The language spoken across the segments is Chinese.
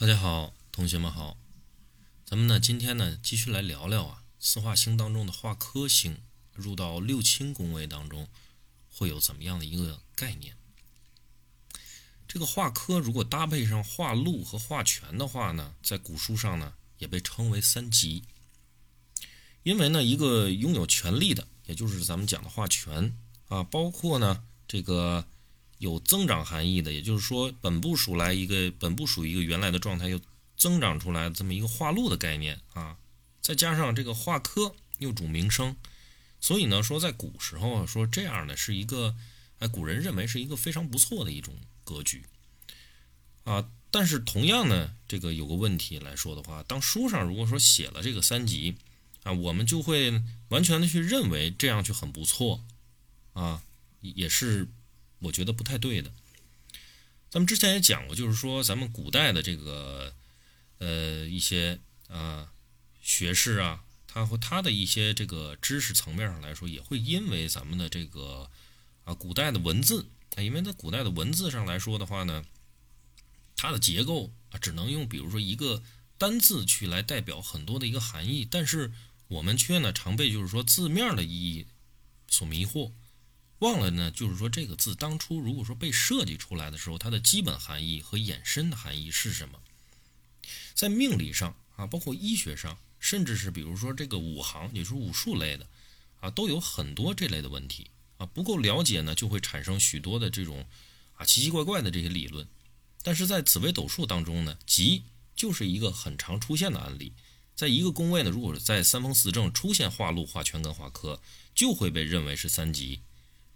大家好，同学们好，咱们呢今天呢继续来聊聊啊四化星当中的化科星入到六亲宫位当中会有怎么样的一个概念？这个化科如果搭配上化禄和化权的话呢，在古书上呢也被称为三吉，因为呢一个拥有权力的，也就是咱们讲的化权啊，包括呢这个。有增长含义的，也就是说，本部属来一个本部属于一个原来的状态，又增长出来这么一个化禄的概念啊，再加上这个化科又主名声，所以呢，说在古时候说这样的是一个，哎，古人认为是一个非常不错的一种格局啊。但是同样呢，这个有个问题来说的话，当书上如果说写了这个三级啊，我们就会完全的去认为这样就很不错啊，也是。我觉得不太对的。咱们之前也讲过，就是说咱们古代的这个呃一些啊学士啊，他和他的一些这个知识层面上来说，也会因为咱们的这个啊古代的文字啊，因为在古代的文字上来说的话呢，它的结构啊只能用比如说一个单字去来代表很多的一个含义，但是我们却呢常被就是说字面的意义所迷惑。忘了呢，就是说这个字当初如果说被设计出来的时候，它的基本含义和衍生的含义是什么？在命理上啊，包括医学上，甚至是比如说这个五行，也就是武术类的啊，都有很多这类的问题啊。不够了解呢，就会产生许多的这种啊奇奇怪怪的这些理论。但是在紫微斗数当中呢，吉就是一个很常出现的案例。在一个宫位呢，如果在三风四正出现化禄、化权跟化科，就会被认为是三吉。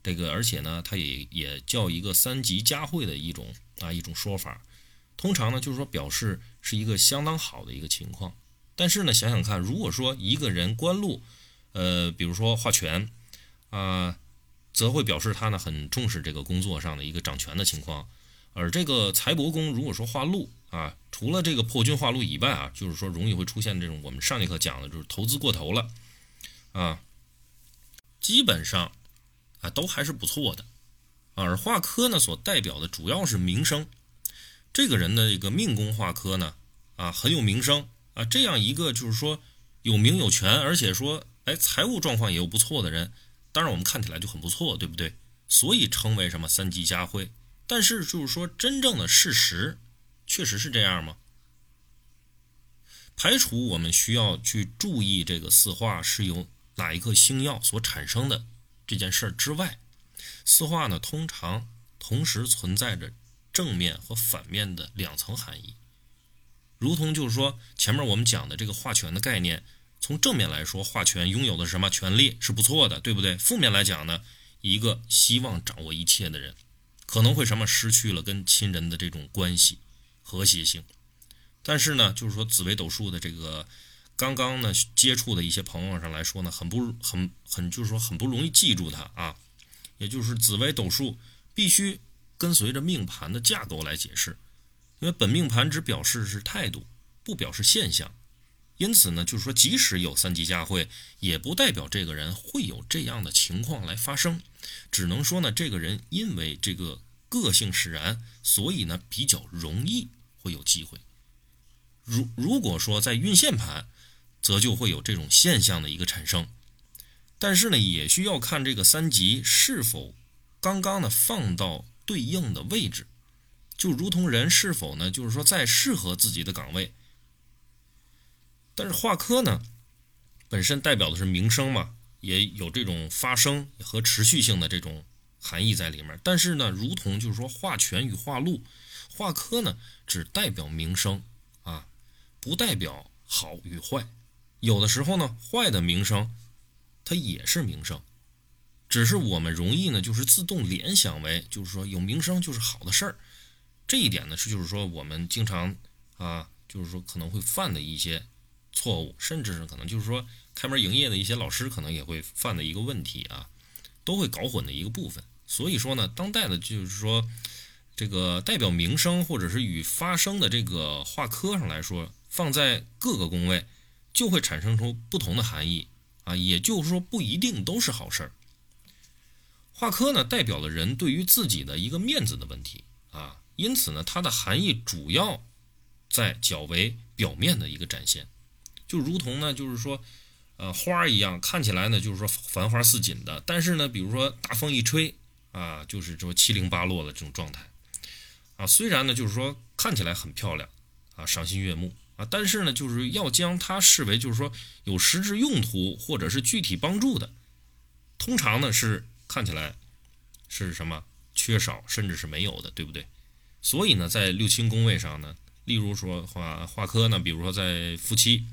这个，而且呢，它也也叫一个三级佳会的一种啊一种说法，通常呢就是说表示是一个相当好的一个情况。但是呢，想想看，如果说一个人官禄，呃，比如说画权啊，则会表示他呢很重视这个工作上的一个掌权的情况。而这个财帛宫如果说化禄啊，除了这个破军化禄以外啊，就是说容易会出现这种我们上节课讲的就是投资过头了啊，基本上。啊，都还是不错的，而化科呢，所代表的主要是名声。这个人的一个命宫化科呢，啊，很有名声啊，这样一个就是说有名有权，而且说哎财务状况也有不错的人，当然我们看起来就很不错，对不对？所以称为什么三吉佳会。但是就是说真正的事实，确实是这样吗？排除我们需要去注意这个四化是由哪一颗星耀所产生的。这件事之外，四化呢通常同时存在着正面和反面的两层含义，如同就是说前面我们讲的这个化权的概念，从正面来说，化权拥有的什么权利是不错的，对不对？负面来讲呢，一个希望掌握一切的人，可能会什么失去了跟亲人的这种关系和谐性。但是呢，就是说紫微斗数的这个。刚刚呢接触的一些朋友上来说呢，很不很很就是说很不容易记住它啊，也就是紫微斗数必须跟随着命盘的架构来解释，因为本命盘只表示是态度，不表示现象，因此呢，就是说即使有三级佳会，也不代表这个人会有这样的情况来发生，只能说呢，这个人因为这个个性使然，所以呢比较容易会有机会。如如果说在运线盘。则就会有这种现象的一个产生，但是呢，也需要看这个三级是否刚刚呢放到对应的位置，就如同人是否呢，就是说在适合自己的岗位。但是化科呢，本身代表的是名声嘛，也有这种发生和持续性的这种含义在里面。但是呢，如同就是说化权与化禄，化科呢只代表名声，不代表好与坏。有的时候呢，坏的名声，它也是名声，只是我们容易呢，就是自动联想为，就是说有名声就是好的事儿。这一点呢，是就是说我们经常啊，就是说可能会犯的一些错误，甚至是可能就是说开门营业的一些老师可能也会犯的一个问题啊，都会搞混的一个部分。所以说呢，当代的就是说这个代表名声或者是与发生的这个化科上来说，放在各个宫位。就会产生出不同的含义啊，也就是说不一定都是好事儿。化科呢，代表了人对于自己的一个面子的问题啊，因此呢，它的含义主要在较为表面的一个展现，就如同呢，就是说，呃，花一样，看起来呢，就是说繁花似锦的，但是呢，比如说大风一吹啊，就是说七零八落的这种状态啊。虽然呢，就是说看起来很漂亮啊，赏心悦目啊，但是呢，就是要将它视为就是说有实质用途或者是具体帮助的，通常呢是看起来是什么缺少甚至是没有的，对不对？所以呢，在六亲宫位上呢，例如说画画科呢，比如说在夫妻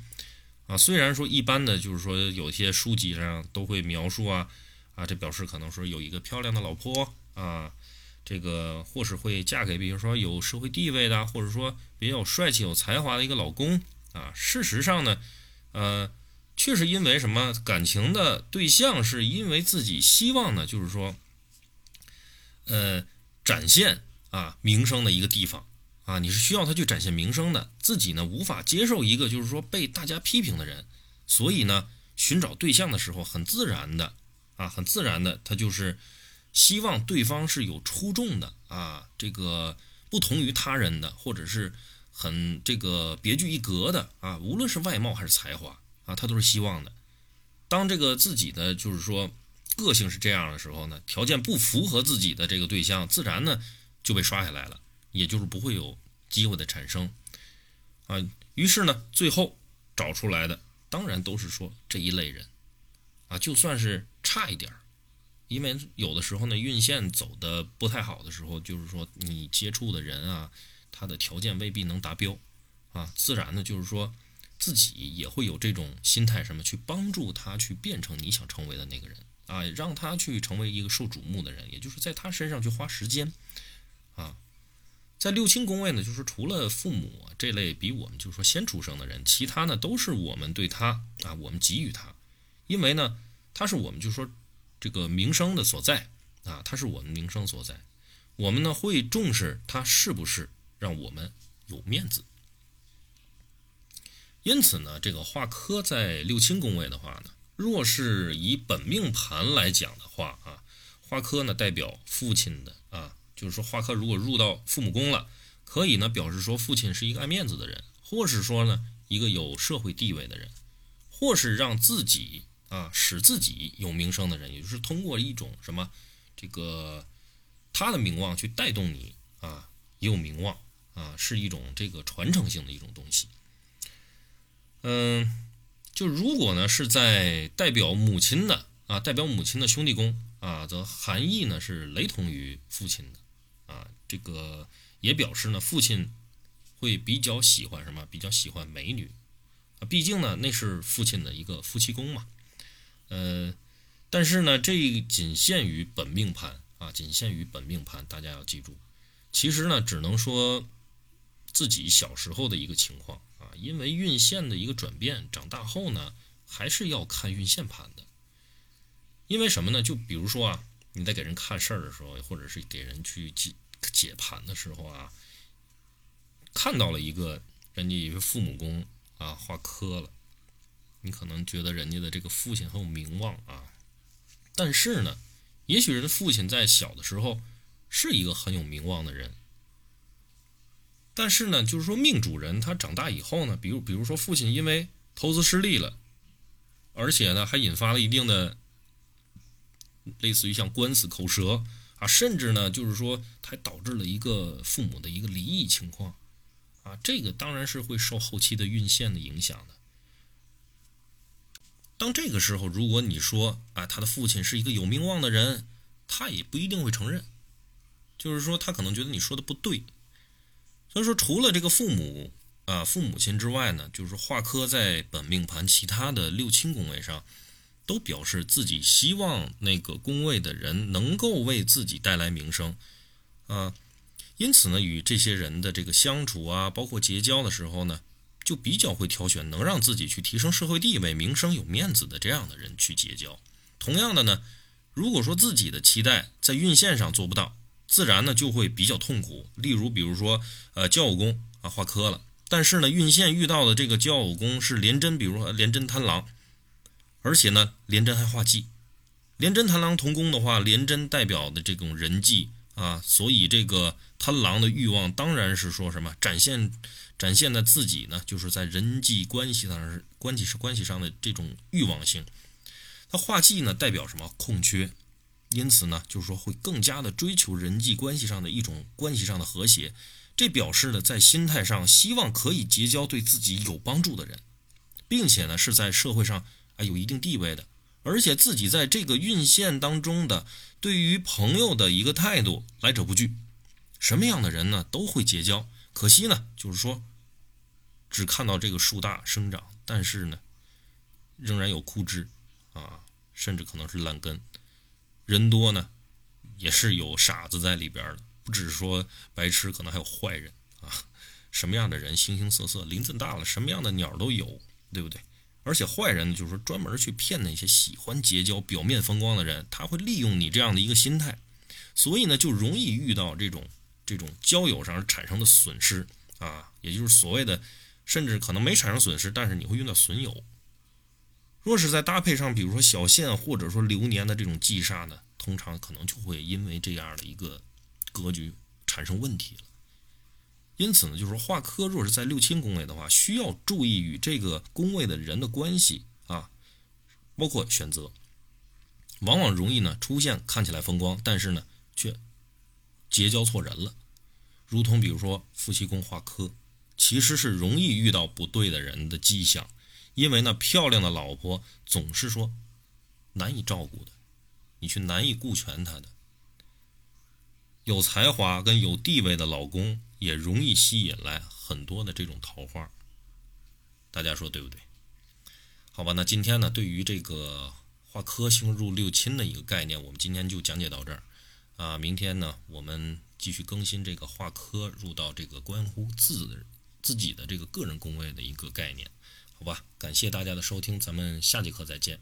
啊，虽然说一般的就是说有些书籍上都会描述啊啊，这表示可能说有一个漂亮的老婆啊，这个或是会嫁给比如说有社会地位的，或者说比较帅气有才华的一个老公啊。事实上呢，呃，确实因为什么感情的对象是因为自己希望呢，就是说，呃，展现。啊，名声的一个地方啊，你是需要他去展现名声的，自己呢无法接受一个就是说被大家批评的人，所以呢，寻找对象的时候很自然的啊，很自然的，他就是希望对方是有出众的啊，这个不同于他人的，或者是很这个别具一格的啊，无论是外貌还是才华啊，他都是希望的。当这个自己的就是说个性是这样的时候呢，条件不符合自己的这个对象，自然呢。就被刷下来了，也就是不会有机会的产生啊。于是呢，最后找出来的当然都是说这一类人啊，就算是差一点儿，因为有的时候呢，运线走的不太好的时候，就是说你接触的人啊，他的条件未必能达标啊，自然呢，就是说自己也会有这种心态，什么去帮助他去变成你想成为的那个人啊，让他去成为一个受瞩目的人，也就是在他身上去花时间。啊，在六亲宫位呢，就是除了父母这类比我们就是说先出生的人，其他呢都是我们对他啊，我们给予他，因为呢，他是我们就说这个名声的所在啊，他是我们名声所在，我们呢会重视他是不是让我们有面子。因此呢，这个化科在六亲宫位的话呢，若是以本命盘来讲的话啊，化科呢代表父亲的啊。就是说，华科如果入到父母宫了，可以呢表示说父亲是一个爱面子的人，或是说呢一个有社会地位的人，或是让自己啊使自己有名声的人，也就是通过一种什么这个他的名望去带动你啊也有名望啊，是一种这个传承性的一种东西。嗯，就如果呢是在代表母亲的啊代表母亲的兄弟宫啊，则含义呢是雷同于父亲的。啊，这个也表示呢，父亲会比较喜欢什么？比较喜欢美女啊，毕竟呢，那是父亲的一个夫妻宫嘛。呃，但是呢，这仅限于本命盘啊，仅限于本命盘，大家要记住。其实呢，只能说自己小时候的一个情况啊，因为运线的一个转变，长大后呢，还是要看运线盘的。因为什么呢？就比如说啊。你在给人看事儿的时候，或者是给人去解解盘的时候啊，看到了一个人家一个父母宫啊画科了，你可能觉得人家的这个父亲很有名望啊，但是呢，也许人父亲在小的时候是一个很有名望的人，但是呢，就是说命主人他长大以后呢，比如比如说父亲因为投资失利了，而且呢还引发了一定的。类似于像官司、口舌啊，甚至呢，就是说，还导致了一个父母的一个离异情况啊，这个当然是会受后期的运线的影响的。当这个时候，如果你说啊，他的父亲是一个有名望的人，他也不一定会承认，就是说，他可能觉得你说的不对。所以说，除了这个父母啊、父母亲之外呢，就是华科在本命盘其他的六亲宫位上。都表示自己希望那个宫位的人能够为自己带来名声，啊，因此呢，与这些人的这个相处啊，包括结交的时候呢，就比较会挑选能让自己去提升社会地位、名声、有面子的这样的人去结交。同样的呢，如果说自己的期待在运线上做不到，自然呢就会比较痛苦。例如，比如说，呃，交友宫啊画科了，但是呢，运线遇到的这个交友宫是廉贞，比如说廉贞贪狼。而且呢，廉贞还化忌，廉贞贪狼同宫的话，廉贞代表的这种人际啊，所以这个贪狼的欲望当然是说什么展现展现在自己呢，就是在人际关系上关系是关系上的这种欲望性。它化忌呢代表什么空缺，因此呢就是说会更加的追求人际关系上的一种关系上的和谐。这表示呢在心态上希望可以结交对自己有帮助的人，并且呢是在社会上啊有一定地位的。而且自己在这个运线当中的对于朋友的一个态度来者不拒，什么样的人呢都会结交。可惜呢，就是说只看到这个树大生长，但是呢仍然有枯枝啊，甚至可能是烂根。人多呢也是有傻子在里边的，不只是说白痴，可能还有坏人啊。什么样的人形形色色，林子大了，什么样的鸟都有，对不对？而且坏人就是说专门去骗那些喜欢结交表面风光的人，他会利用你这样的一个心态，所以呢就容易遇到这种这种交友上产生的损失啊，也就是所谓的，甚至可能没产生损失，但是你会遇到损友。若是再搭配上比如说小限或者说流年的这种忌煞呢，通常可能就会因为这样的一个格局产生问题了。因此呢，就是说化科若是在六亲宫位的话，需要注意与这个宫位的人的关系啊，包括选择，往往容易呢出现看起来风光，但是呢却结交错人了。如同比如说夫妻宫化科，其实是容易遇到不对的人的迹象，因为呢漂亮的老婆总是说难以照顾的，你去难以顾全她的。有才华跟有地位的老公。也容易吸引来很多的这种桃花，大家说对不对？好吧，那今天呢，对于这个化科星入六亲的一个概念，我们今天就讲解到这儿啊。明天呢，我们继续更新这个化科入到这个关乎自自己的这个个人宫位的一个概念，好吧？感谢大家的收听，咱们下节课再见。